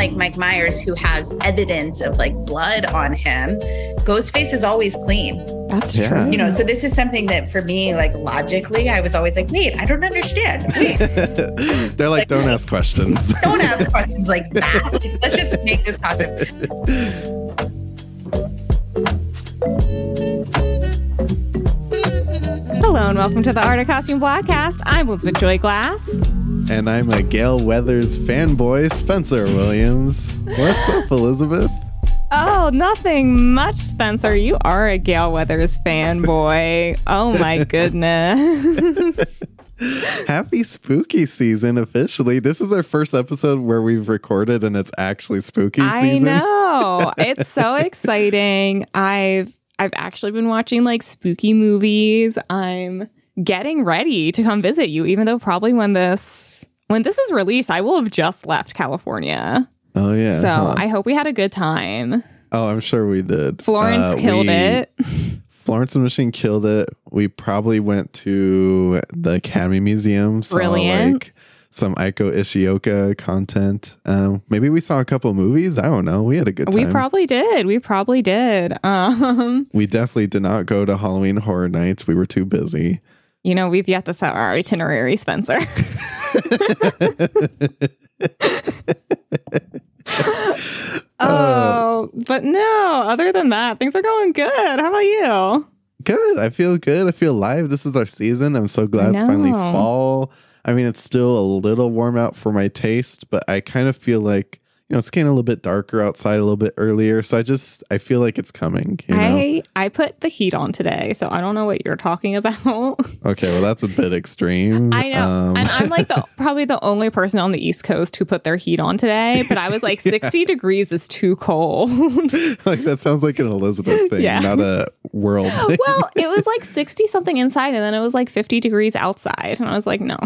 like Mike Myers, who has evidence of like blood on him, Ghostface is always clean. That's Yeah. true. You know, so this is something that for me, like logically, I was always like, wait, I don't understand. Wait, They're like, don't ask questions. don't ask questions like that. Let's just make this costume. Hello and welcome to the Art of Costume Blogcast. I'm Elizabeth Joy Glass. And I'm a Gale Weathers fanboy, Spencer Williams. What's up, Elizabeth? Oh, nothing much, Spencer. You are a Gale Weathers fanboy. Oh my goodness. Happy spooky season officially. This is our first episode where we've recorded and it's actually spooky I season. know. It's so exciting. I've I've actually been watching like spooky movies. I'm getting ready to come visit you, even though probably when this when this is released, I will have just left California. Oh yeah. so huh. I hope we had a good time. oh, I'm sure we did. Florence Uh, killed we- it. Florence and Machine killed it. We probably went to the Academy Museum. Saw Brilliant. like some Eiko Ishioka content. Um, maybe we saw a couple movies. I don't know. We had a good time. We probably did. We probably did. Um, We definitely did not go to Halloween Horror Nights. We were too busy. you know, we've yet to set our itinerary, Spencer. Uh, oh, but no, other than that, things are going good. How about you? Good. I feel good. I feel live. This is our season. I'm so glad it's finally fall. I mean, it's still a little warm out for my taste, but I kind of feel like you know it's getting a little bit darker outside a little bit earlier. So I just I feel like it's coming. You know? I I put the heat on today, so I don't know what you're talking about. Okay, well that's a bit extreme. I know, Um, and I'm like the probably the only person on the East Coast who put their heat on today. But I was like, 60 degrees is too cold. like that sounds like an Elizabeth thing, Yeah. not a world. thing. well, it was like 60 something inside, and then it was like 50 degrees outside, and I was like, no.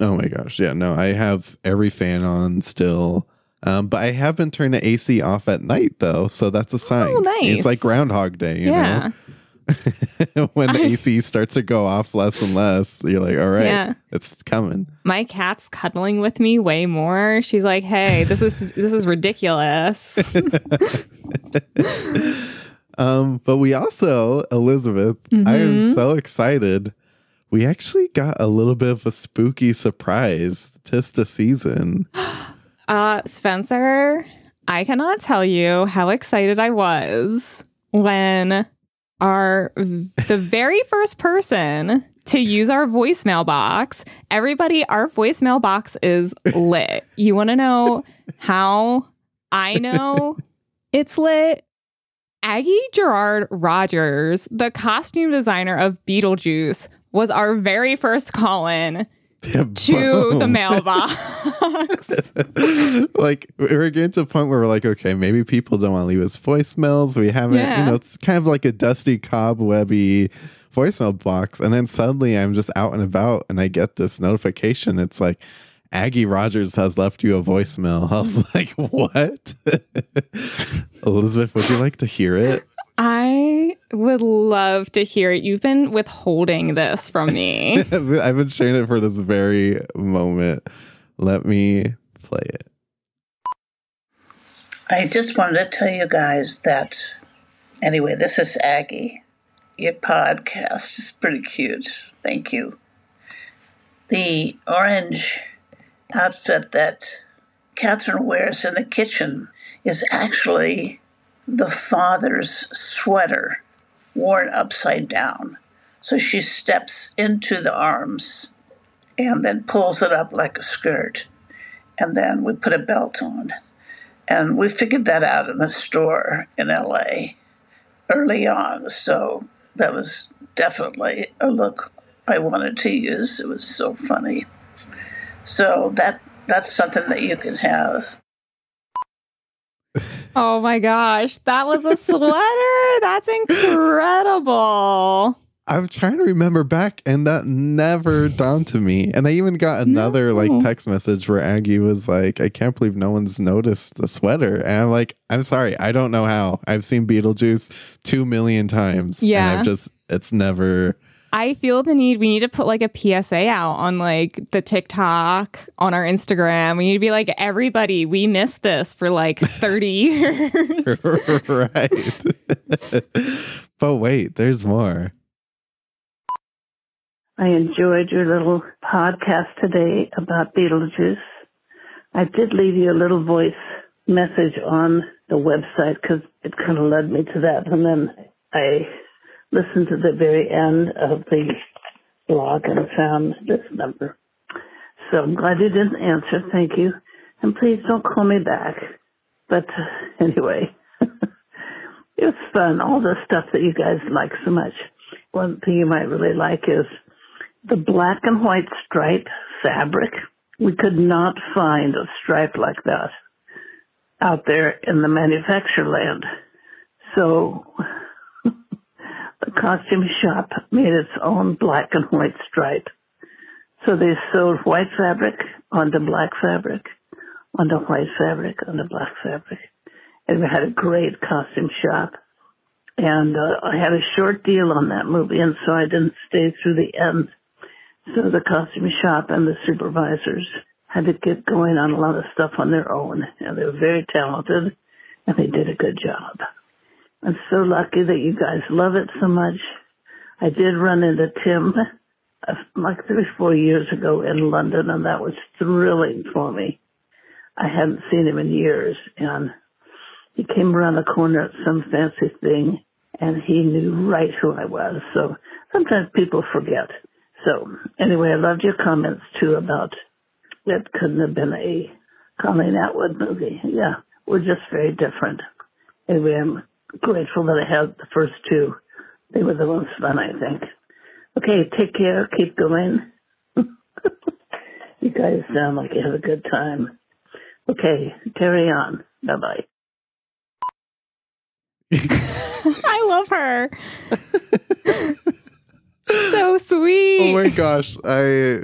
Oh my gosh. Yeah, no, I have every fan on still. Um, but I have been turning the AC off at night though, so that's a sign. Oh, nice. It's like Groundhog Day, you yeah. know? when the AC starts to go off less and less, you're like, all right, Yeah. it's coming. My cat's cuddling with me way more. She's like, "Hey, this is this is ridiculous." Um, but we also, Elizabeth, I am Mhm. so excited. We actually got a little bit of a spooky surprise tis the season. Uh, Spencer, I cannot tell you how excited I was when our the very first person to use our voicemail box. Everybody, our voicemail box is lit. You want to know how I know it's lit? Aggie Guerard Rodgers, the costume designer of Beetlejuice, was our very first call in to the mailbox. like we're getting to a point where we're like, okay, maybe people don't want to leave us voicemails. We haven't, Yeah. you know, it's kind of like a dusty, cobwebby voicemail box. And then suddenly I'm just out and about and I get this notification. It's like, Aggie Rodgers has left you a voicemail. I was like, what? Elizabeth, would you like to hear it? I would love to hear it. You've been withholding this from me. I've been I've been sharing it for this very moment. Let me play it. I just wanted to tell you guys that, anyway, this is Aggie. Your podcast is pretty cute. Thank you. The orange outfit that Catherine wears in the kitchen is actually the father's sweater worn upside down. So she steps into the arms and then pulls it up like a skirt. And then we put a belt on. And we figured that out in the store in LA early on. So that was definitely a look I wanted to use. It was so funny. So that that's something that you can have. Oh my gosh, that was a sweater. That's incredible. I'm trying to remember back, and that never dawned to me. And I even got another No. like text message where Aggie was like, "I can't believe no one's noticed the sweater." And I'm like, "I'm sorry, I don't know how. I've seen Beetlejuice two million times, Yeah. and I've just it's never I feel the need. We need to put like a PSA out on like the TikTok, on our Instagram. We need to be like, everybody, we missed this for like 30 years. right. but wait, there's more. I enjoyed your little podcast today about Beetlejuice. I did leave you a little voice message on the website because it kind of led me to that. And then I listened to the very end of the blog and found this number. So I'm glad you didn't answer. Thank you. And please don't call me back. But anyway, it was fun. All the stuff that you guys like so much. One thing you might really like is the black and white stripe fabric. We could not find a stripe like that out there in the manufacturer land. So costume shop made its own black and white stripe. So they sewed white fabric onto black fabric, onto white fabric, onto black fabric. And we had a great costume shop. And uh, I had a short deal on that movie, and so I didn't stay through the end. So the costume shop and the supervisors had to get going on a lot of stuff on their own. And they were very talented, and they did a good job. I'm so lucky that you guys love it so much. I did run into Tim uh, like three, or four years ago in London, and that was thrilling for me. I hadn't seen him in years, and he came around the corner at some fancy thing, and he knew right who I was. So sometimes people forget. So anyway, I loved your comments too about it couldn't have been a Colleen Atwood movie. Yeah, we're just very different. Anyway, I'm grateful that I had the first two. They were the most fun, I think. Okay, take care. Keep going. you guys sound like you have a good time. Okay, carry on. Bye bye. I love her. so sweet. Oh my gosh. I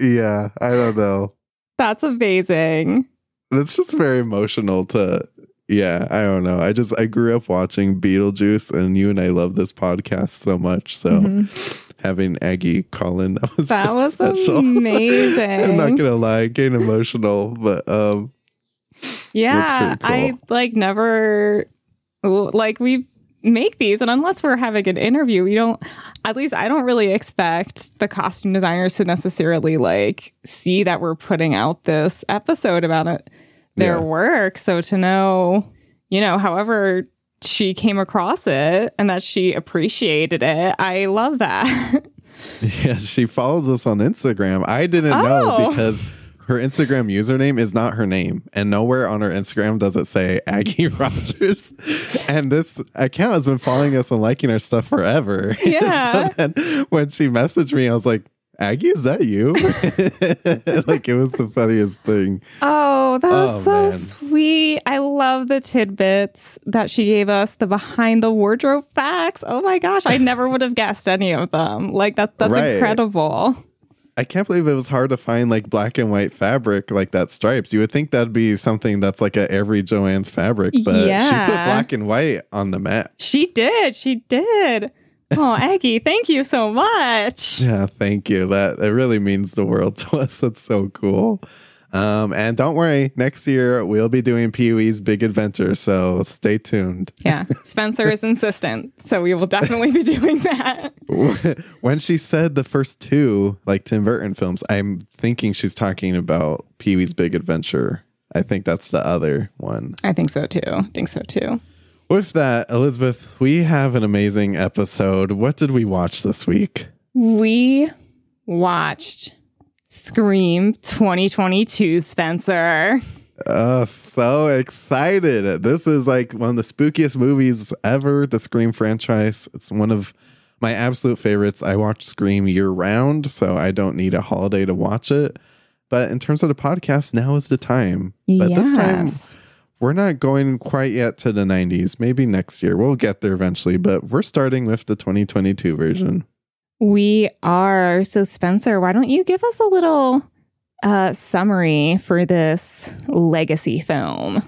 yeah, I don't know. That's amazing. It's just very emotional to yeah, I don't know. I just I grew up watching Beetlejuice and you and I love this podcast so much. So Mhm. having Aggie call in that was That was special. amazing. I'm not gonna lie, getting emotional, but um Yeah, pretty I like never like we make these and unless we're having an interview, we don't at least I don't really expect the costume designers to necessarily like see that we're putting out this episode about it their Yeah. work. So to know, you know, however she came across it and that she appreciated it, I love that. Yeah, she follows us on Instagram. I didn't know Oh. because her Instagram username is not her name, and nowhere on her Instagram does it say Aggie Rodgers. And this account has been following us and liking our stuff forever. Yeah. so when she messaged me, I was like, Aggie, is that you? like it was the funniest thing. Oh, that was Oh, so man. sweet. I love the tidbits that she gave us, the behind the wardrobe facts. Oh my gosh, I never would have guessed any of them. Like that that's Right. incredible. I can't believe it was hard to find like black and white fabric like that stripes. You would think that'd be something that's like a every Joanne's fabric, but she put black and white on the map. She did. She did. Oh, Aggie, thank you so much. Yeah, thank you. That it really means the world to us. That's so cool. Um, and don't worry, next year we'll be doing Pee Wee's Big Adventure, so stay tuned. Yeah, Spencer is insistent. So we will definitely be doing that. when she said the first two, like Tim Burton films, I'm thinking she's talking about Pee Wee's Big Adventure. I think that's the other one. I think so too. I think so too. With that, Elizabeth, we have an amazing episode. What did we watch this week? We watched Scream 2022, Spencer. Oh, so excited. This is like one of the spookiest movies ever, the Scream franchise. It's one of my absolute favorites. I watch Scream year round, so I don't need a holiday to watch it. But in terms of the podcast, now is the time. But this time, Yes. We're not going quite yet to the 90s. Maybe next year. We'll get there eventually, but we're starting with the 2022 version. We are. So, Spencer, why don't you give us a little uh, summary for this legacy film?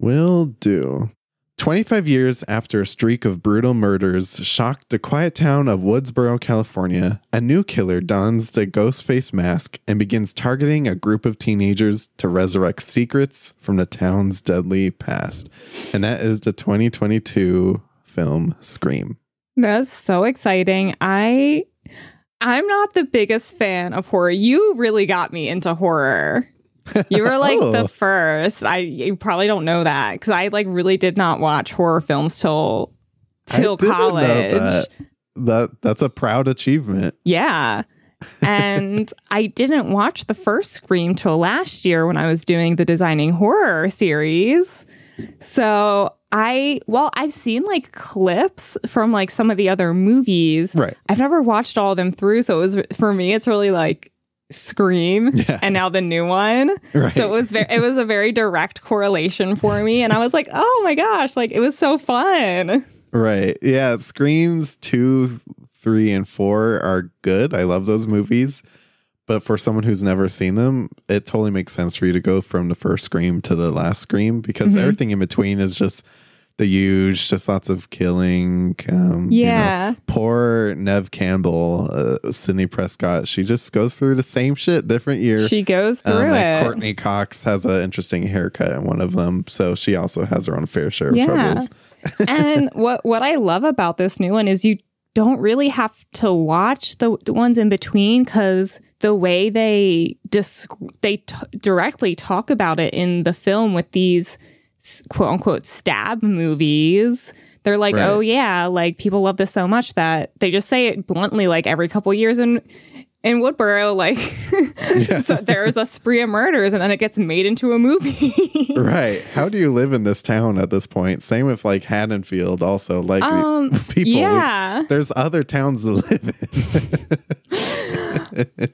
Will do. 25 years after a streak of brutal murders shocked the quiet town of Woodsboro, California, a new killer dons the ghost face mask and begins targeting a group of teenagers to resurrect secrets from the town's deadly past. And that is the 2022 film Scream. That's so exciting. I I'm not the biggest fan of horror. You really got me into horror. You were like Oh. the first. I you probably don't know that because I like really did not watch horror films till till college. That. that that's a proud achievement. Yeah. and I didn't watch the first Scream till last year when I was doing the Designing Horror series. So I, well, I've seen like clips from like some of the other movies. Right. I've never watched all of them through. So it was, for me, it's really like Scream Yeah. and now the new one. Right. So it was very, it was a very direct correlation for me. And I was like, oh my gosh, like it was so fun. Right. Yeah. Screams two, three, and four are good. I love those movies. But for someone who's never seen them, it totally makes sense for you to go from the first Scream to the last Scream because Mhm. everything in between is just the huge, just lots of killing. Um, you know. Yeah. poor Neve Campbell, uh, Sidney Prescott, she just goes through the same shit, different year. She goes through Um, like it. Courteney Cox has an interesting haircut in one of them, so she also has her own fair share of Yeah. troubles. and what what I love about this new one is you don't really have to watch the, ones in between because the way they disc- they t- directly talk about it in the film with these quote unquote stab movies. They're like, Right. oh yeah, like people love this so much that they just say it bluntly, like every couple years in in Woodsboro, like Yeah. so there's a spree of murders, and then it gets made into a movie. Right. How do you live in this town at this point? Same with like Haddonfield also. Like um, people yeah. there's other towns to live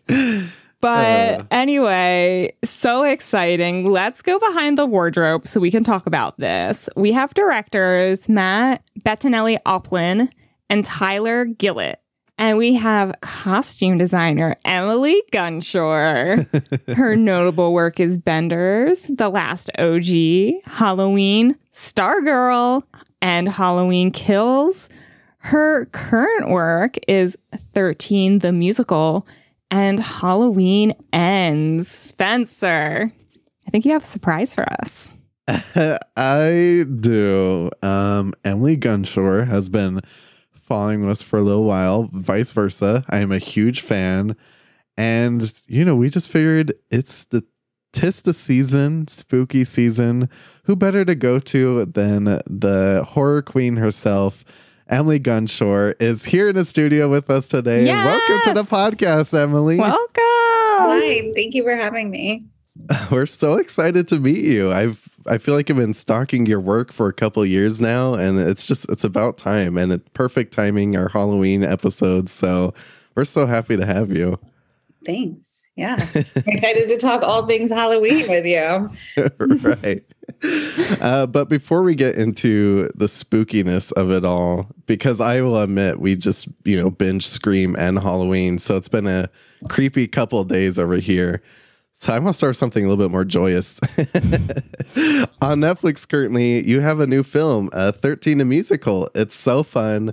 in. But Uh. anyway, so exciting. Let's go behind the wardrobe so we can talk about this. We have directors Matt Bettinelli-Olpin and Tyler Gillett. And we have costume designer Emily Gunshor. Her notable work is Benders, The Last OG, Halloween, Stargirl, and Halloween Kills. Her current work is 13 the musical and Halloween ends. Spencer, I think you have a surprise for us. I do. Um, Emily Gunshor has been following us for a little while, vice versa. I am a huge fan. And, you know, we just figured it's the tis the season, spooky season. Who better to go to than the horror queen herself? Emily Gunshor is here in the studio with us today. Welcome to the podcast, Emily. Welcome. Hi, thank you for having me. We're so excited to meet you. I've I feel like I've been stalking your work for a couple years now, and it's just it's about time and it's perfect timing our Halloween episode. So we're so happy to have you. Thanks. Yeah. Excited to talk all things Halloween with you. right. Uh, but before we get into the spookiness of it all, because I will admit we just you know binge Scream and Halloween, so it's been a creepy couple of days over here. So I want to start with something a little bit more joyous. On Netflix currently, you have a new film, uh, 13 a musical. It's so fun.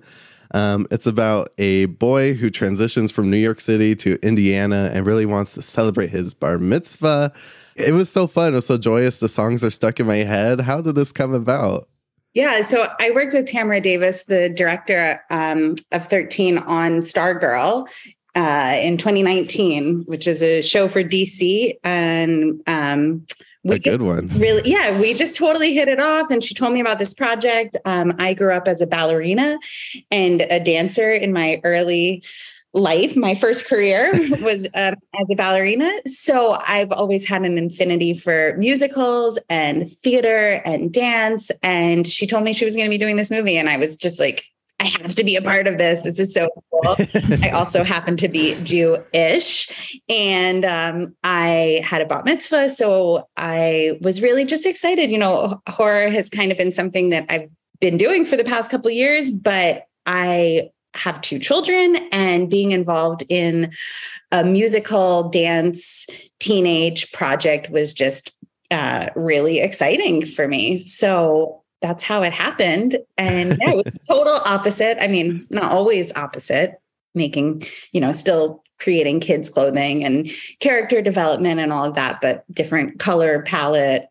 Um, it's about a boy who transitions from New York City to Indiana and really wants to celebrate his bar mitzvah. It was so fun. It was so joyous. The songs are stuck in my head. How did this come about? Yeah, so I worked with Tamra Davis, the director um, of 13 on Stargirl uh, in 2019, which is a show for DC. And um, we a good one. really yeah we just totally hit it off and she told me about this project. Um, i grew up as a ballerina and a dancer in my early life. My first career was um, as a ballerina. So i've always had an infinity for musicals and theater and dance and she told me she was going to be doing this movie and i was just like i have to be a part of this this is so cool I also happen to be Jewish, and um, I had a bat mitzvah, so I was really just excited. You know, horror has kind of been something that I've been doing for the past couple of years, but I have two children, and being involved in a musical dance teenage project was just uh, really exciting for me. So that's how it happened. And yeah, it was total opposite. I mean, not always opposite, making, you know, still creating kids' clothing and character development and all of that, but different color palette,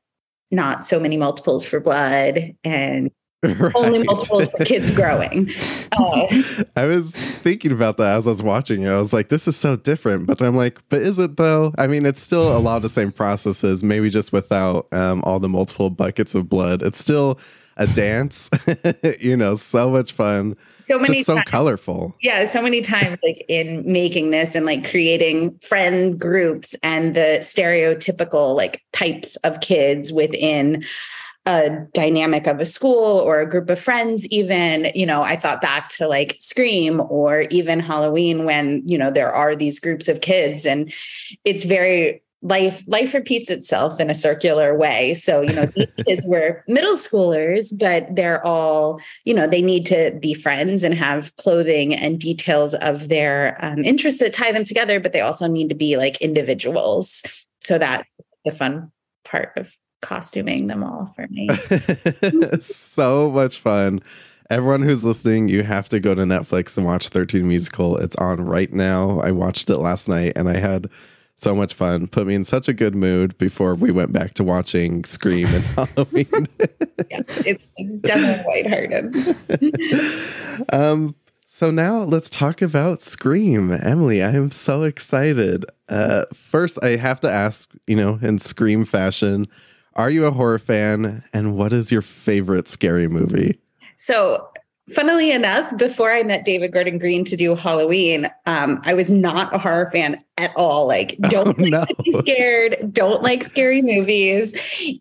not so many multiples for blood and right. only multiples for kids growing. Uh, I was thinking about that as I was watching it. I was like, this is so different. But I'm like, but is it though? I mean, it's still a lot of the same processes, maybe just without um, all the multiple buckets of blood. It's still a dance, you know, so much fun. So many just so times. colorful. Yeah, so many times like in making this and like creating friend groups and the stereotypical like types of kids within a dynamic of a school or a group of friends even you know i thought back to like scream or even halloween when you know there are these groups of kids and it's very life life repeats itself in a circular way so you know these kids were middle schoolers but they're all you know they need to be friends and have clothing and details of their um, interests that tie them together but they also need to be like individuals so that the fun part of costuming them all for me. so much fun. Everyone who's listening, you have to go to Netflix and watch 13 Musical. It's on right now. I watched it last night and I had so much fun. Put me in such a good mood before we went back to watching Scream and Halloween. yeah, it's, it's definitely lighthearted. um, so now let's talk about Scream. Emily, I am so excited. Uh, first, I have to ask, you know, in Scream fashion, are you a horror fan? And what is your favorite scary movie? So, funnily enough, before I met David Gordon Green to do Halloween, um, I was not a horror fan at all. Like, oh, don't oh, no. be scared, don't like scary movies.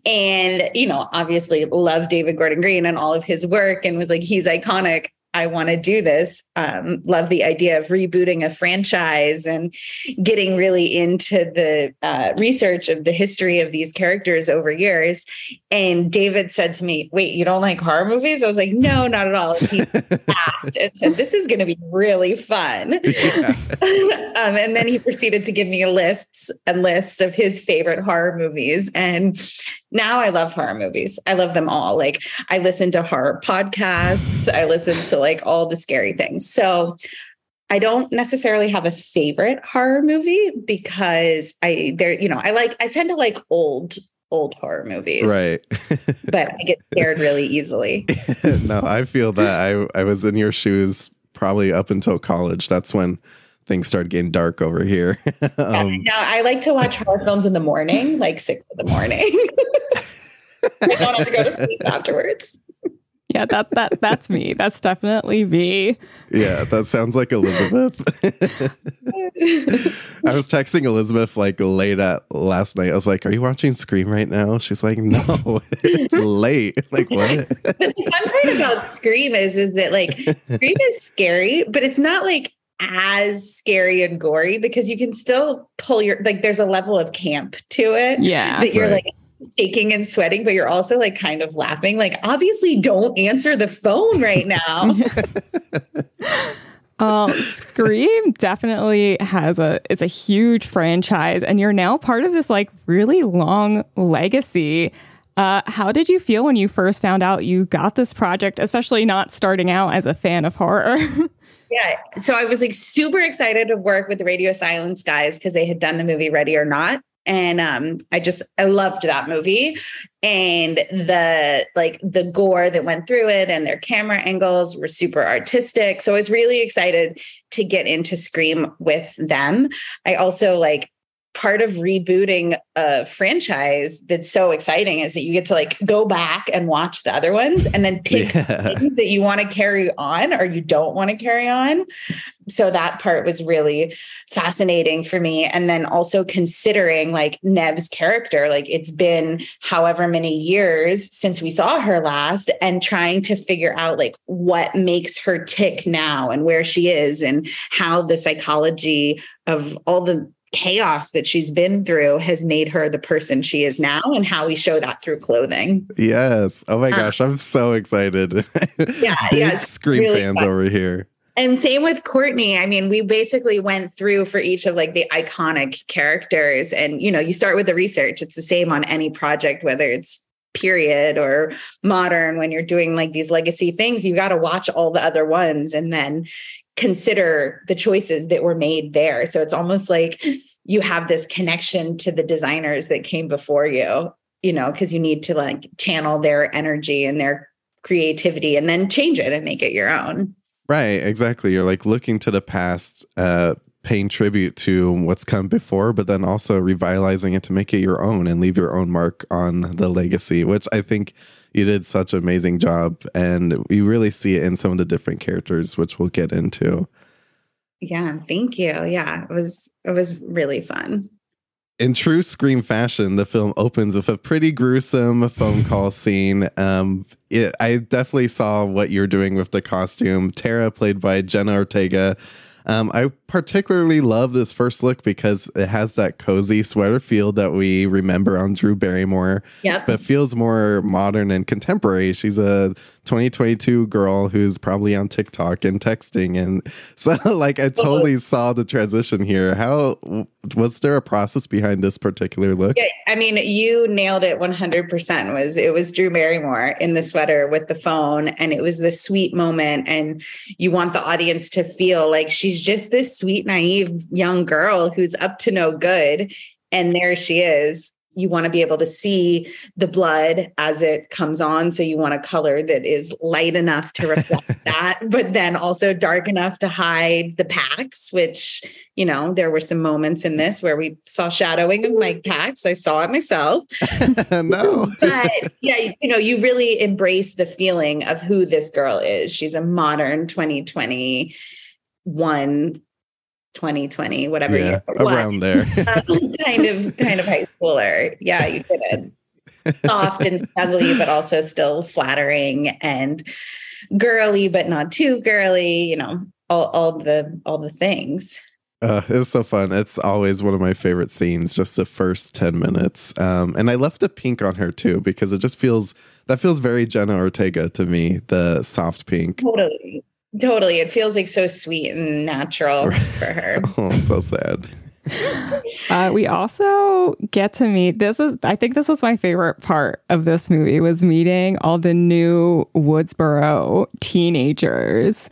And, you know, obviously love David Gordon Green and all of his work and was like, he's iconic. I want to do this. Um, love the idea of rebooting a franchise and getting really into the uh, research of the history of these characters over years. And David said to me, Wait, you don't like horror movies? I was like, No, not at all. he laughed and said, This is going to be really fun. Yeah. um, and then he proceeded to give me lists and lists of his favorite horror movies. And now I love horror movies. I love them all. Like I listen to horror podcasts, I listen to like all the scary things. So I don't necessarily have a favorite horror movie because I there, you know, I like I tend to like old old horror movies. Right. but I get scared really easily. no, I feel that I I was in your shoes probably up until college. That's when things started getting dark over here. um, yeah, now I like to watch horror films in the morning, like six in the morning. I don't have to go to sleep afterwards. Yeah, that that that's me. That's definitely me. Yeah, that sounds like Elizabeth. I was texting Elizabeth like late at last night. I was like, "Are you watching Scream right now?" She's like, "No, it's late." Like what? But the fun part about Scream is is that like Scream is scary, but it's not like as scary and gory because you can still pull your like there's a level of camp to it. Yeah. That you're right. like shaking and sweating, but you're also like kind of laughing. Like, obviously, don't answer the phone right now. uh, Scream definitely has a it's a huge franchise, and you're now part of this like really long legacy. Uh, how did you feel when you first found out you got this project, especially not starting out as a fan of horror? Yeah. So I was like super excited to work with the Radio Silence guys because they had done the movie Ready or Not. And um, I just I loved that movie and the like the gore that went through it and their camera angles were super artistic. So I was really excited to get into Scream with them. I also like part of rebooting a franchise that's so exciting is that you get to like go back and watch the other ones and then pick yeah. things that you want to carry on or you don't want to carry on. So that part was really fascinating for me. And then also considering like Neve's character, like it's been however many years since we saw her last and trying to figure out like what makes her tick now and where she is and how the psychology of all the chaos that she's been through has made her the person she is now and how we show that through clothing. Yes. Oh my uh, gosh, I'm so excited. Yeah, Big yeah, Scream really fans fun. over here. And same with Courtney. I mean, we basically went through for each of like the iconic characters and you know, you start with the research. It's the same on any project whether it's period or modern when you're doing like these legacy things you got to watch all the other ones and then consider the choices that were made there. So it's almost like you have this connection to the designers that came before you you know because you need to like channel their energy and their creativity and then change it and make it your own. Right exactly. You're like looking to the past uh paying tribute to what's come before, but then also revitalizing it to make it your own and leave your own mark on the legacy, which I think you did such an amazing job. And we really see it in some of the different characters, which we'll get into. Yeah, thank you. Yeah, it was it was really fun. In true Scream fashion, the film opens with a pretty gruesome phone call scene. Um, it, I definitely saw what you're doing with the costume. Tara, played by Jenna Ortega, um, I particularly love this first look because it has that cozy sweater feel that we remember on Drew Barrymore. Yep. But feels more modern and contemporary. She's a 2022 girl who's probably on TikTok and texting. And so, like, I totally saw the transition here. How was there a process behind this particular look? Yeah, I mean, you nailed it 100%. Was it was Drew Barrymore in the sweater with the phone, and it was the sweet moment. And you want the audience to feel like she's just this sweet, naive young girl who's up to no good. And there she is you want to be able to see the blood as it comes on. So you want a color that is light enough to reflect that, but then also dark enough to hide the packs, which, you know, there were some moments in this where we saw shadowing of my packs. I saw it myself. no. but yeah, you know, you really embrace the feeling of who this girl is. She's a modern 2021 2020, whatever yeah, around there. um, kind of kind of high schooler. Yeah, you did it. Soft and snuggly, but also still flattering and girly, but not too girly, you know, all, all the all the things. Uh, it was so fun. It's always one of my favorite scenes, just the first 10 minutes. Um, and I left the pink on her too, because it just feels, that feels very Jenna Ortega to me, the soft pink. Totally. Totally. It feels like so sweet and natural for her. oh, so sad. Uh, we also get to meet this is I think this was my favorite part of this movie was meeting all the new Woodsboro teenagers.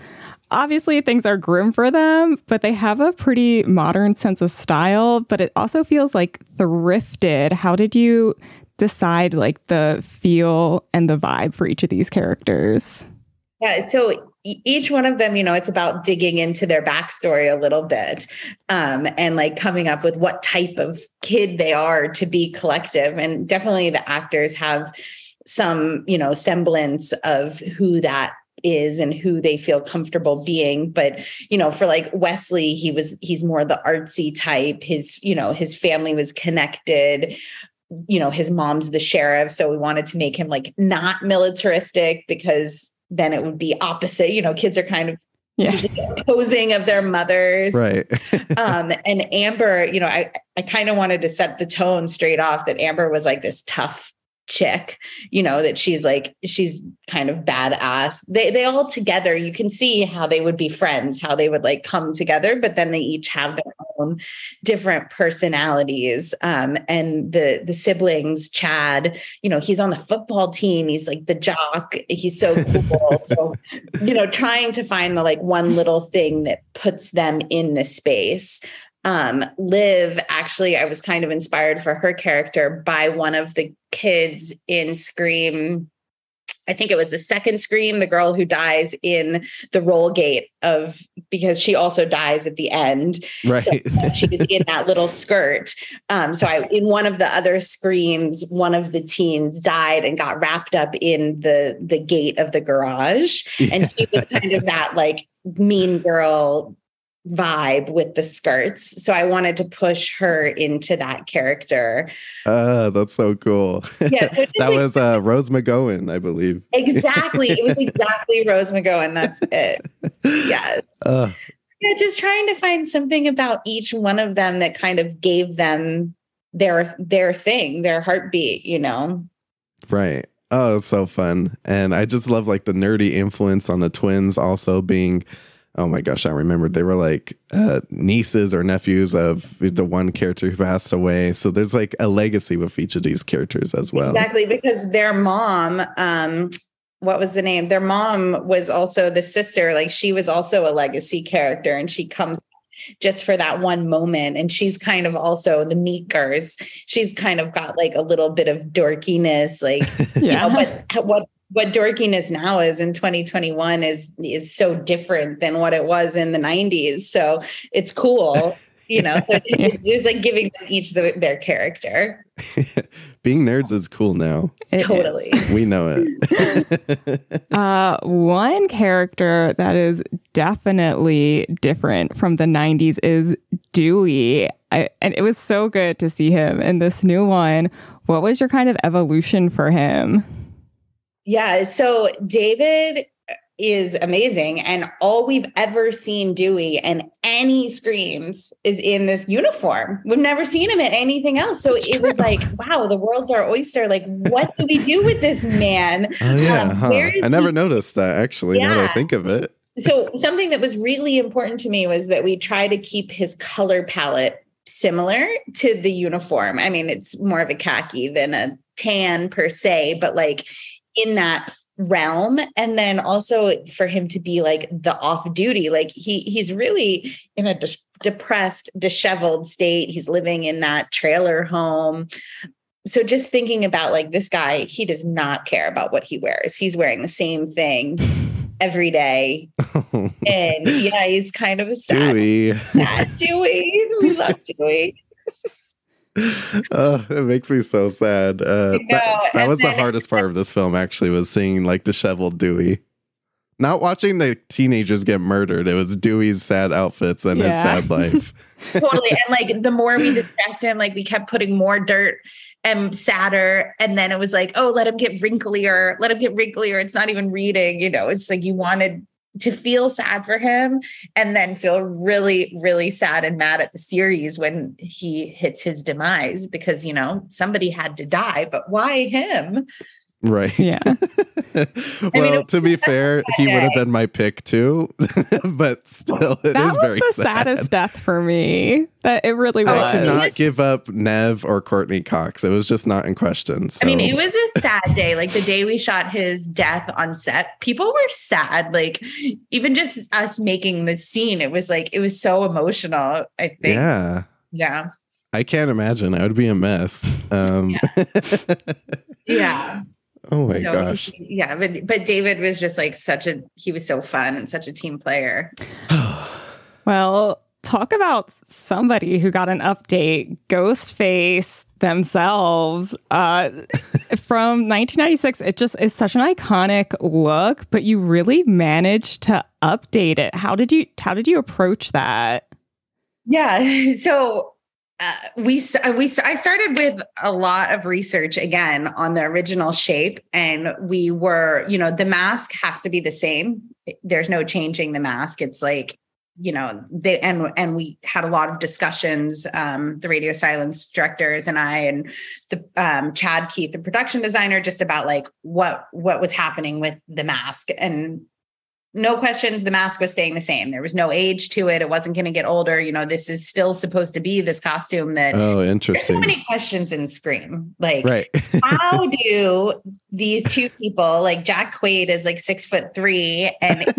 Obviously things are grim for them, but they have a pretty modern sense of style, but it also feels like thrifted. How did you decide like the feel and the vibe for each of these characters? Yeah, so each one of them, you know, it's about digging into their backstory a little bit um, and like coming up with what type of kid they are to be collective. And definitely the actors have some, you know, semblance of who that is and who they feel comfortable being. But you know for like Wesley he was he's more the artsy type. His you know his family was connected. You know his mom's the sheriff so we wanted to make him like not militaristic because then it would be opposite. You know, kids are kind of yeah. posing of their mothers. Right. um, and Amber, you know, I, I kind of wanted to set the tone straight off that Amber was like this tough chick, you know, that she's like, she's kind of badass. They they all together, you can see how they would be friends, how they would like come together, but then they each have their own different personalities. Um, and the the siblings, Chad, you know, he's on the football team, he's like the jock, he's so cool. so, you know, trying to find the like one little thing that puts them in the space um, Liv, actually, I was kind of inspired for her character by one of the kids in Scream. I think it was the second Scream, the girl who dies in the roll gate of because she also dies at the end. Right. So she's in that little skirt. Um, so I in one of the other screams, one of the teens died and got wrapped up in the the gate of the garage. Yeah. And she was kind of that like mean girl vibe with the skirts. So I wanted to push her into that character. Uh, that's so cool. Yeah. So that was uh, Rose McGowan, I believe. Exactly. It was exactly Rose McGowan. That's it. Yeah. Uh, yeah, just trying to find something about each one of them that kind of gave them their their thing, their heartbeat, you know. Right. Oh, so fun. And I just love like the nerdy influence on the twins also being oh my gosh, I remember they were like uh, nieces or nephews of the one character who passed away. So there's like a legacy with each of these characters as well. Exactly, because their mom, um, what was the name? Their mom was also the sister, like she was also a legacy character, and she comes just for that one moment. And she's kind of also the Meekers. She's kind of got like a little bit of dorkiness, like Yeah. you know, but what what dorkiness now is in 2021 is is so different than what it was in the 90s. So it's cool. You know, so it, it's like giving them each the, their character. Being nerds is cool now. It is. Totally. We know it. Uh, one character that is definitely different from the 90s is Dewey. I, and it was so good to see him in this new one. What was your kind of evolution for him? Yeah. So David is amazing. And all we've ever seen Dewey and any screams is in this uniform. We've never seen him in anything else. So That's it was like, wow, the world's our oyster. Like, what do we do with this man? Oh yeah, Um, huh. I never he- noticed that actually. Now that I Yeah. think of it, so something that was really important to me was that we try to keep his color palette similar to the uniform. I mean, it's more of a khaki than a tan per se, but like in that realm. And then also for him to be like the off duty like he he's really in a dis- depressed disheveled state. He's living in that trailer home. So just thinking about like this guy he does not care about what he wears. He's wearing the same thing every day. And yeah he's kind of a sad, Dewey. sad Dewey. We love Dewey oh, it makes me so sad. Uh, I that know, that and was the hardest part of this film. Actually, was seeing like disheveled Dewey. Not watching the teenagers get murdered. It was Dewey's sad outfits and Yeah. his sad life. totally. And like the more we discussed him, like we kept putting more dirt and sadder. And then it was like, oh, let him get wrinklier, let him get wrinklier. It's not even reading, you know, it's like you wanted to feel sad for him and then feel really, really sad and mad at the series when he hits his demise because, you know, somebody had to die, but why him? Right. Yeah. well, mean, to be fair, he would have been my pick too, but still, it is that was very the sad. saddest death for me. That it really was. I could not was- give up Neve or Courteney Cox. It was just not in question. So. I mean, it was a sad day. Like the day we shot his death on set, people were sad. Like even just us making the scene, it was like it was so emotional. I think. Yeah. Yeah. I can't imagine. I would be a mess. Um, Yeah. oh my So, gosh. Yeah. But but David was just like such a he was so fun and such a team player. Well, talk about somebody who got an update. Ghostface themselves uh, from 1996. It just is such an iconic look, but you really managed to update it. How did you? How did you approach that? Yeah. So uh, we uh, we I started with a lot of research again on the original shape, and we were you know the mask has to be the same. There's no changing the mask. It's like you know they and and we had a lot of discussions um the radio silence directors and i and the um chad keith the production designer just about like what what was happening with the mask and no questions the mask was staying the same there was no age to it it wasn't going to get older you know this is still supposed to be this costume that Oh, there's so interesting. many questions in scream like Right. how do these two people like Jack Quaid is like six foot three and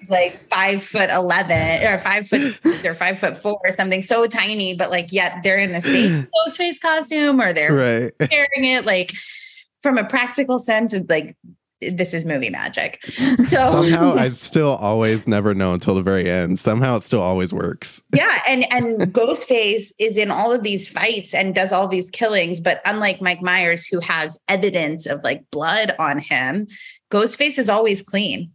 is like five foot eleven or five foot or five foot four or something so tiny, but like yet they're in the same ghost face costume or they're right. wearing it like from a practical sense, it's like this is movie magic. So Somehow I still always never know until the very end. Somehow it still always works. yeah and and ghostface is in all of these fights and does all these killings but unlike mike myers who has evidence of like blood on him ghostface is always clean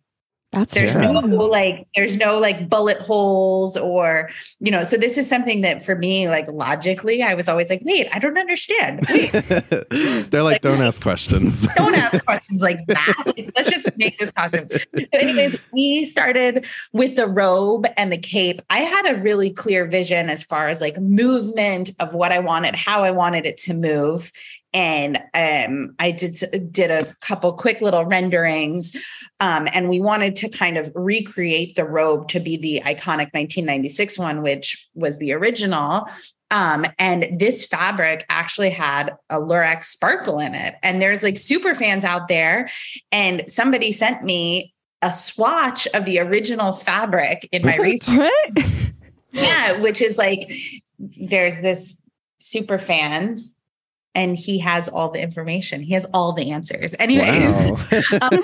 That's there's Yeah. no like there's no like bullet holes or you know so this is something that for me like logically i was always like wait i don't understand wait They're like, don't ask questions. don't ask questions like that. Like, Let's just make this costume. So, anyways, we started with the robe and the cape. I had a really clear vision as far as like movement of what I wanted, how I wanted it to move. And um, I did did a couple quick little renderings, um, and we wanted to kind of recreate the robe to be the iconic 1996 one, which was the original. Um, and this fabric actually had a Lurex sparkle in it. And there's like super fans out there. And somebody sent me a swatch of the original fabric in my research. Yeah, which is like there's this super fan and he has all the information. He has all the answers. Anyway, Wow. um,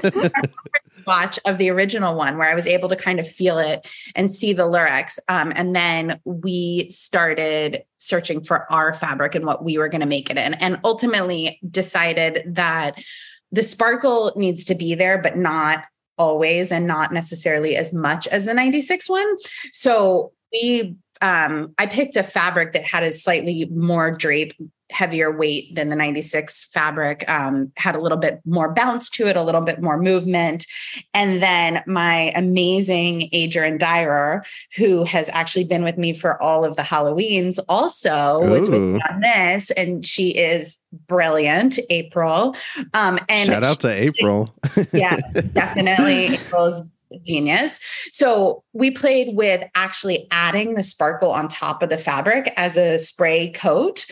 swatch of the original one where I was able to kind of feel it and see the Lurex. Um, and then we started searching for our fabric and what we were going to make it in, and ultimately decided that the sparkle needs to be there, but not always and not necessarily as much as the 96 one. So we um, I picked a fabric that had a slightly more drape, heavier weight than the 96 fabric, um, had a little bit more bounce to it, a little bit more movement. And then my amazing Adrian Dyer, who has actually been with me for all of the Halloweens, also was with me on this. And she is brilliant, April. Um, and Shout out to April. yes, definitely April's genius. So we played with actually adding the sparkle on top of the fabric as a spray coat.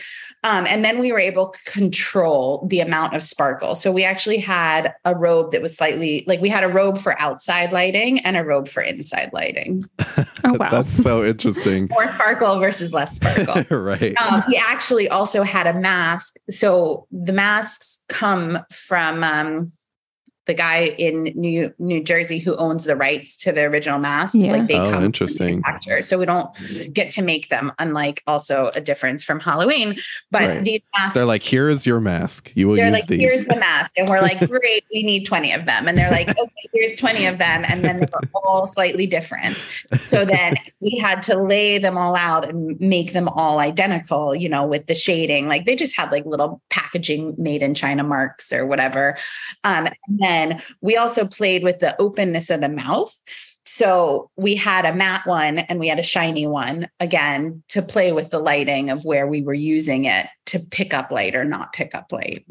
Um, and then we were able to control the amount of sparkle. So we actually had a robe that was slightly like we had a robe for outside lighting and a robe for inside lighting. Oh wow. That's so interesting. More sparkle versus less sparkle. right. um, we actually also had a mask. So the masks come from um, the guy in New New Jersey who owns the rights to the original masks. Yeah. Like they Oh, come from interesting. the. So we don't get to make them. Unlike also a difference from Halloween, but Right. these masks. They're like, here is your mask. You will they're use like, these. here's the mask. And we're like, great, we need 20 of them. And they're like, okay, here's 20 of them. And then they were all slightly different. So then we had to lay them all out and make them all identical, you know, with the shading. Like they just had like little packaging made in China marks or whatever. Um, and then we also played with the openness of the mouth. So we had a matte one and we had a shiny one again to play with the lighting of where we were using it to pick up light or not pick up light.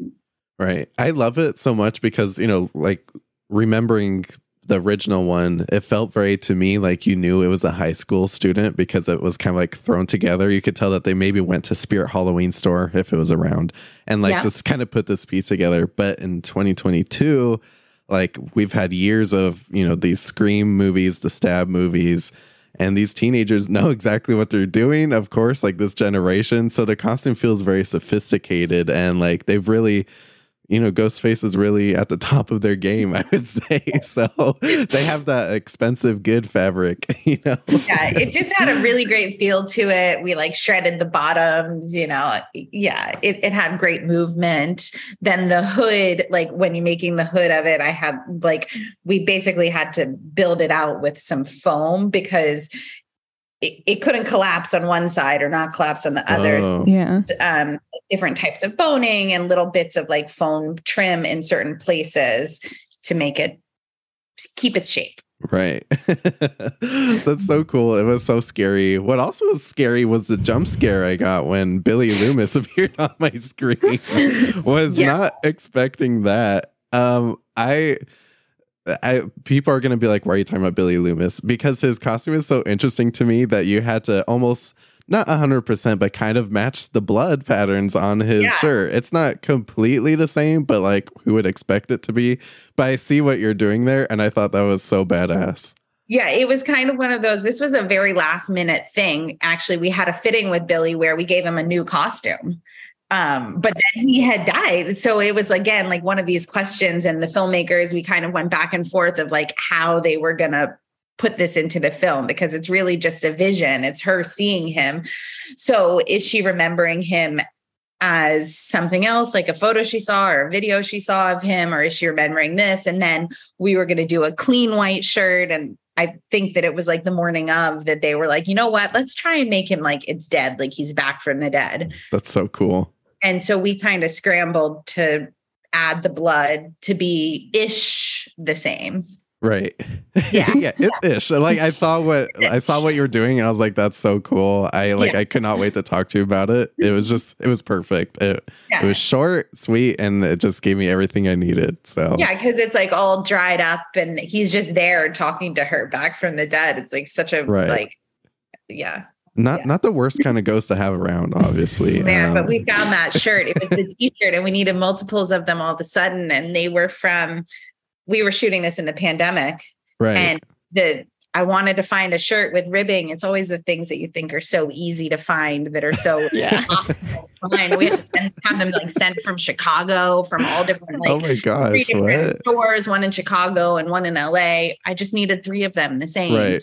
Right. I love it so much because, you know, like remembering the original one, it felt very to me like you knew it was a high school student because it was kind of like thrown together. You could tell that they maybe went to Spirit Halloween store if it was around and like Yeah. just kind of put this piece together. But in 2022, like we've had years of, you know, these scream movies, the stab movies, and these teenagers know exactly what they're doing, of course, like this generation. So the costume feels very sophisticated and like they've really, you know, Ghostface is really at the top of their game, I would say. So they have that expensive, good fabric, you know. Yeah, it just had a really great feel to it. We like shredded the bottoms, you know. Yeah, it, it had great movement. Then the hood, like when you're making the hood of it, I had like, we basically had to build it out with some foam because it, it couldn't collapse on one side or not collapse on the other. Oh, yeah. um, different types of boning and little bits of like foam trim in certain places to make it keep its shape. right. That's so cool. It was so scary. What also was scary was the jump scare I got when Billy Loomis appeared on my screen. was Yeah. not expecting that. Um, I I people are gonna be like, why are you talking about Billy Loomis? Because his costume is so interesting to me that you had to almost not hundred percent, but kind of match the blood patterns on his Yeah. shirt. It's not completely the same, but like who would expect it to be? But I see what you're doing there, and I thought that was so badass. Yeah, it was kind of one of those. This was a very last minute thing. Actually, we had a fitting with Billy where we gave him a new costume. Um, but then he had died. So it was again like one of these questions, and the filmmakers, we kind of went back and forth of like how they were gonna put this into the film because it's really just a vision. It's her seeing him. So is she remembering him as something else, like a photo she saw or a video she saw of him, or is she remembering this? And then we were going to do a clean white shirt. And I think that it was like the morning of that they were like, you know what? Let's try and make him like it's dead, like he's back from the dead. That's so cool. And so we kind of scrambled to add the blood to be ish the same. Right. Yeah. yeah, it's ish. Like I saw what I saw what you were doing and I was like, that's so cool. I like Yeah. I could not wait to talk to you about it. It was just it was perfect. It, Yeah. it was short, sweet, and it just gave me everything I needed. So Yeah, because it's like all dried up and he's just there talking to her back from the dead. It's like such a Right. like yeah. Not Yeah. not the worst kind of ghost to have around, obviously. Man, Um, but we found that shirt. It was the t-shirt and we needed multiples of them all of a sudden. And they were from we were shooting this in the pandemic right. and the I wanted to find a shirt with ribbing. It's always the things that you think are so easy to find that are so Yeah. impossible. We had to send, have them like sent from Chicago, from all different like oh my three gosh, different what? stores, one in Chicago and one in LA. I just needed three of them the same. Right.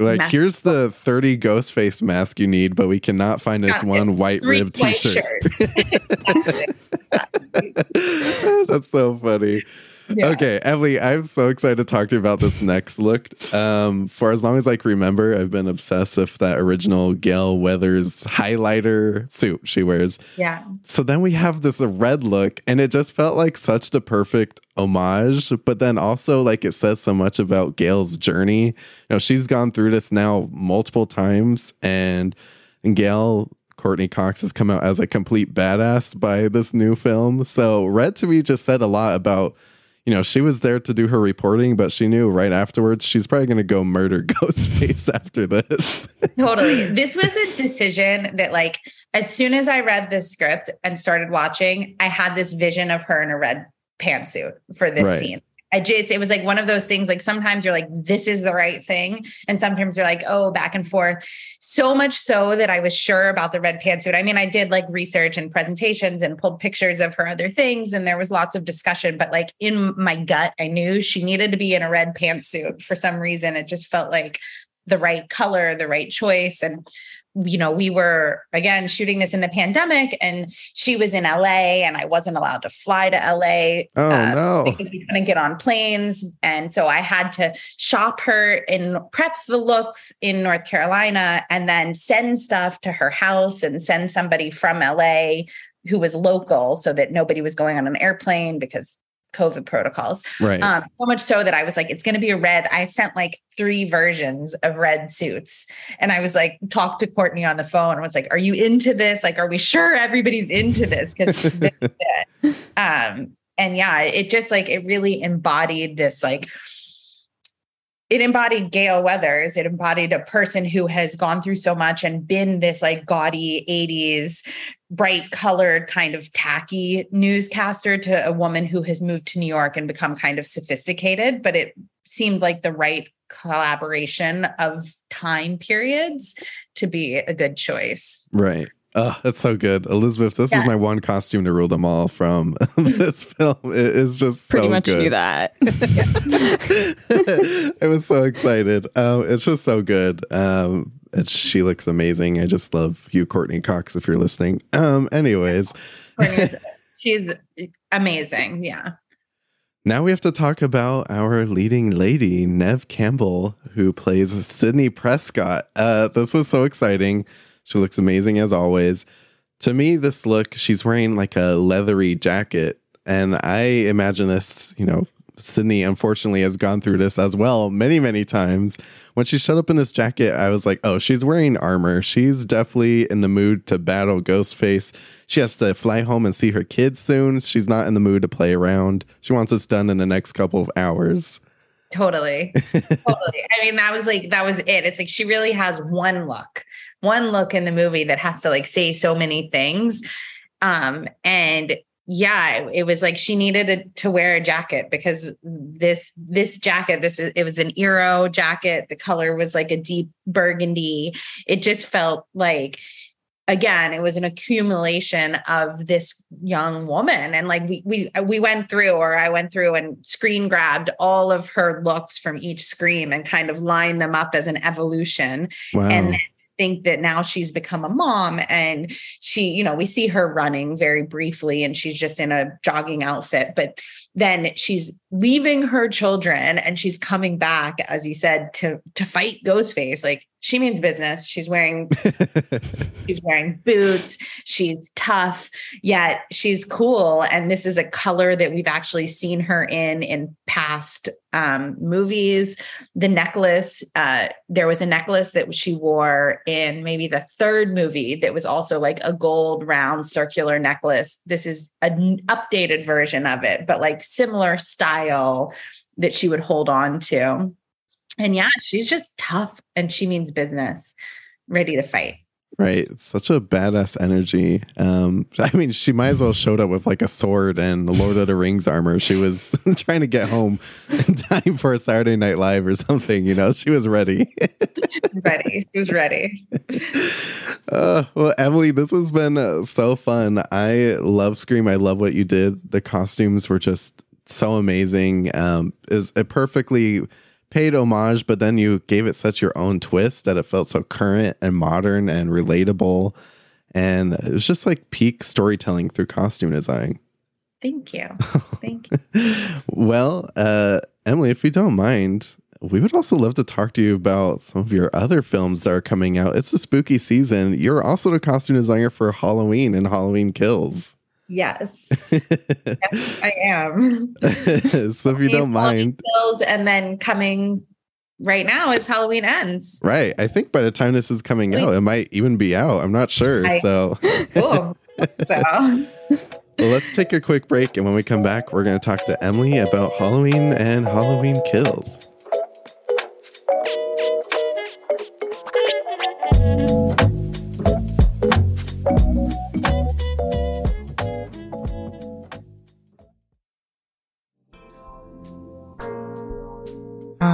Like mask- here's the 30 ghost face mask you need, but we cannot find this one white Three rib white t-shirt. That's so funny. Yeah. Okay, Emily, I'm so excited to talk to you about this next look. Um, for as long as I can remember, I've been obsessed with that original Gale Weathers highlighter suit she wears. Yeah. So then we have this red look, and it just felt like such the perfect homage. But then also, like, it says so much about Gale's journey. You know, she's gone through this now multiple times, and, and Gale. Courteney Cox has come out as a complete badass by this new film. So, Red to me just said a lot about, you know, she was there to do her reporting, but she knew right afterwards she's probably going to go murder Ghostface after this. Totally. This was a decision that, like, as soon as I read the script and started watching, I had this vision of her in a red pantsuit for this Right. scene. I just, it was like one of those things, like sometimes you're like, this is the right thing. And sometimes you're like, oh, back and forth. So much so that I was sure about the red pantsuit. I mean, I did like research and presentations and pulled pictures of her other things, and there was lots of discussion. But like in my gut, I knew she needed to be in a red pantsuit for some reason. It just felt like the right color, the right choice. And, you know, we were again shooting this in the pandemic and she was in LA and I wasn't allowed to fly to LA. oh, uh, no. Because we couldn't get on planes. And so I had to shop her and prep the looks in North Carolina and then send stuff to her house and send somebody from LA who was local so that nobody was going on an airplane because COVID protocols. Right. Um, so much so that I was like, it's going to be a red. I sent like three versions of red suits. And I was like, talked to Courteney on the phone and was like, are you into this? Like, are we sure everybody's into this? Because um, and yeah, it just like it really embodied this like it embodied Gale Weathers. It embodied a person who has gone through so much and been this like gaudy 80s, bright colored, kind of tacky newscaster to a woman who has moved to New York and become kind of sophisticated. But it seemed like the right collaboration of time periods to be a good choice. Right. Oh, that's so good. Elizabeth, this Yeah. is my one costume to rule them all from this film. It is just Pretty so much good. knew that. I was so excited. Um, it's just so good. Um, and she looks amazing. I just love you, Courteney Cox, if you're listening. Um, anyways, She's amazing. Yeah. now we have to talk about our leading lady, Neve Campbell, who plays Sidney Prescott. Uh, this was so exciting. She looks amazing as always. To me, this look, she's wearing like a leathery jacket. And I imagine this, you know, Sidney unfortunately has gone through this as well many, many times. When she showed up in this jacket, I was like, oh, she's wearing armor. She's definitely in the mood to battle Ghostface. She has to fly home and see her kids soon. She's not in the mood to play around. She wants this done in the next couple of hours. Totally. totally. I mean, that was like, that was it. It's like she really has one look, one look in the movie that has to like say so many things. Um, and yeah, it, was like she needed to, to wear a jacket because this this jacket, this is it was an Eero jacket. The color was like a deep burgundy. It just felt like again it was an accumulation of this young woman and like we we we went through or I went through and screen grabbed all of her looks from each scream and kind of lined them up as an evolution Wow. and think that now she's become a mom and she you know we see her running very briefly and she's just in a jogging outfit but then she's leaving her children and she's coming back, as you said, to to fight Ghostface. Like she means business. She's wearing she's wearing boots. She's tough, yet she's cool. And this is a color that we've actually seen her in in past um, movies. The necklace, uh, there was a necklace that she wore in maybe the third movie that was also like a gold round circular necklace. This is an updated version of it, but like similar style that she would hold on to. And yeah, she's just tough and she means business, ready to fight. Right. Such a badass energy. Um, I mean, she might as well showed up with like a sword and the Lord of the Rings armor. She was trying to get home in time for a Saturday Night Live or something. You know, she was ready. ready. She was ready. Uh, well, Emily, this has been uh, so fun. I love Scream. I love what you did. The costumes were just so amazing. Um, is it perfectly paid homage, but then you gave it such your own twist that it felt so current and modern and relatable. And it was just like peak storytelling through costume design. Thank you. Thank you. well, uh, Emily, if you don't mind, we would also love to talk to you about some of your other films that are coming out. It's the spooky season. You're also the costume designer for Halloween and Halloween Kills. Yes. yes, I am. so if you don't mind. Kills and then coming right now is Halloween ends. Right. I think by the time this is coming out, it might even be out. I'm not sure. I, so cool. So well, let's take a quick break and when we come back, we're gonna talk to Emily about Halloween and Halloween kills.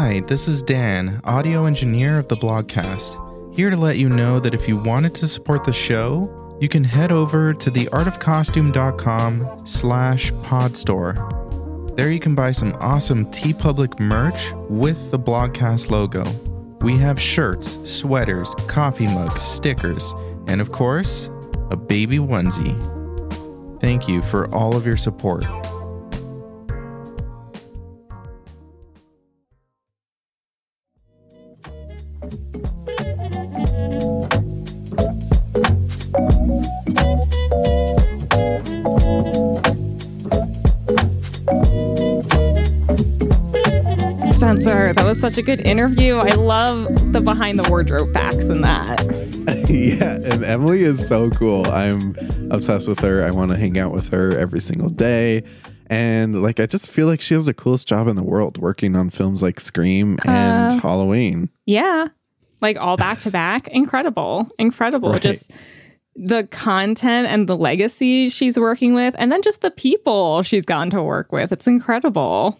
Hi, this is Dan, audio engineer of the blogcast, here to let you know that if you wanted to support the show, you can head over to theartofcostume.com slash podstore. There you can buy some awesome TeePublic merch with the blogcast logo. We have shirts, sweaters, coffee mugs, stickers, and of course, a baby onesie. Thank you for all of your support. Such a good interview. I love the behind the wardrobe facts in that. yeah, and Emily is so cool. I'm obsessed with her. I want to hang out with her every single day. And like I just feel like she has the coolest job in the world working on films like Scream and uh, Halloween. Yeah. Like all back to back. Incredible. Incredible. Right. Just the content and the legacy she's working with, and then just the people she's gotten to work with. It's incredible.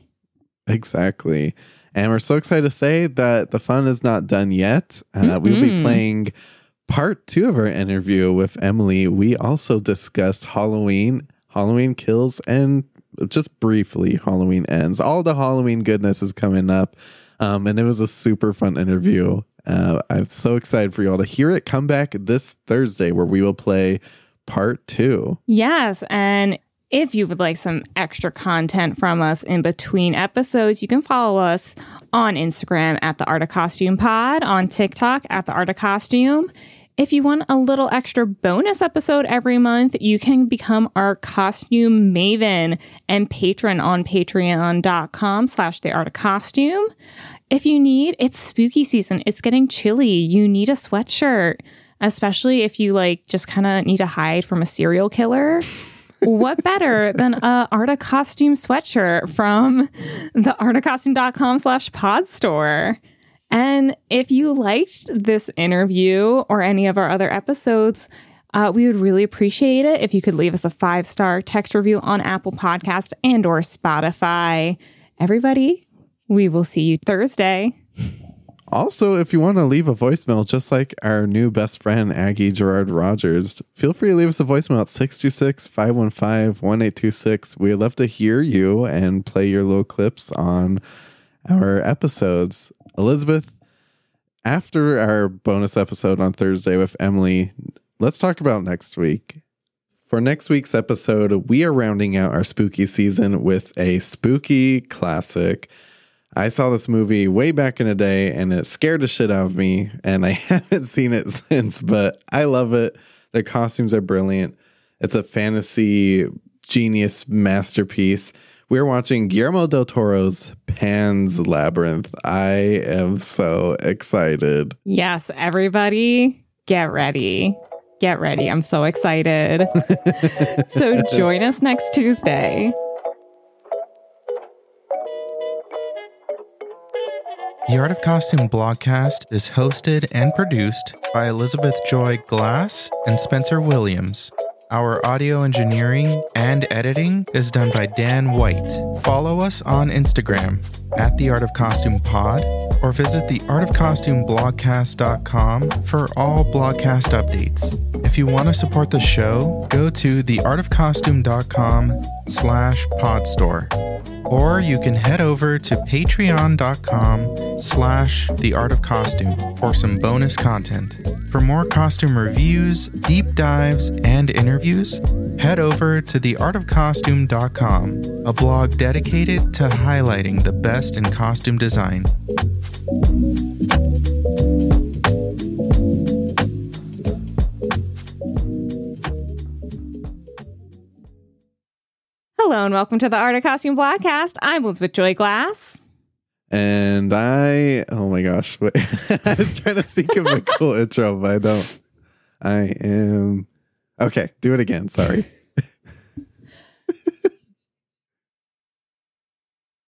Exactly. And we're so excited to say that the fun is not done yet. Uh, mm-hmm. We will be playing part two of our interview with Emily. We also discussed Halloween, Halloween kills, and just briefly Halloween ends. All the Halloween goodness is coming up. Um, and it was a super fun interview. Uh, I'm so excited for y'all to hear it come back this Thursday where we will play part two. Yes. And if you would like some extra content from us in between episodes, you can follow us on Instagram at the Art of Costume Pod, on TikTok at the Art of Costume. If you want a little extra bonus episode every month, you can become our costume maven and patron on patreon.com slash the art of costume. If you need, it's spooky season. It's getting chilly. You need a sweatshirt, especially if you like just kind of need to hide from a serial killer what better than a Arta costume sweatshirt from the artacostume.com slash pod store? And if you liked this interview or any of our other episodes, uh, we would really appreciate it if you could leave us a five star text review on Apple Podcast and or Spotify. Everybody, we will see you Thursday. Also, if you want to leave a voicemail, just like our new best friend, Aggie Guerard Rodgers, feel free to leave us a voicemail at 626 515 1826. We'd love to hear you and play your little clips on our episodes. Elizabeth, after our bonus episode on Thursday with Emily, let's talk about next week. For next week's episode, we are rounding out our spooky season with a spooky classic. I saw this movie way back in the day and it scared the shit out of me, and I haven't seen it since, but I love it. The costumes are brilliant. It's a fantasy genius masterpiece. We're watching Guillermo del Toro's Pan's Labyrinth. I am so excited. Yes, everybody, get ready. Get ready. I'm so excited. so join us next Tuesday. The Art of Costume blogcast is hosted and produced by Elizabeth Joy Glass and Spencer Williams. Our audio engineering and editing is done by Dan White. Follow us on Instagram at the Art of Costume Pod or visit the Art of Costume blogcast.com for all blogcast updates. If you want to support the show, go to theartofcostume.com slash podstore or you can head over to patreon.com slash the art of costume for some bonus content. For more costume reviews deep dives and interviews head over to theartofcostume.com a blog dedicated to highlighting the best in costume design Hello and welcome to the Art of Costume Blogcast. I'm Elizabeth Joy Glass. And I, oh my gosh, wait. I was trying to think of a cool intro, but I don't. I am, okay, do it again. Sorry.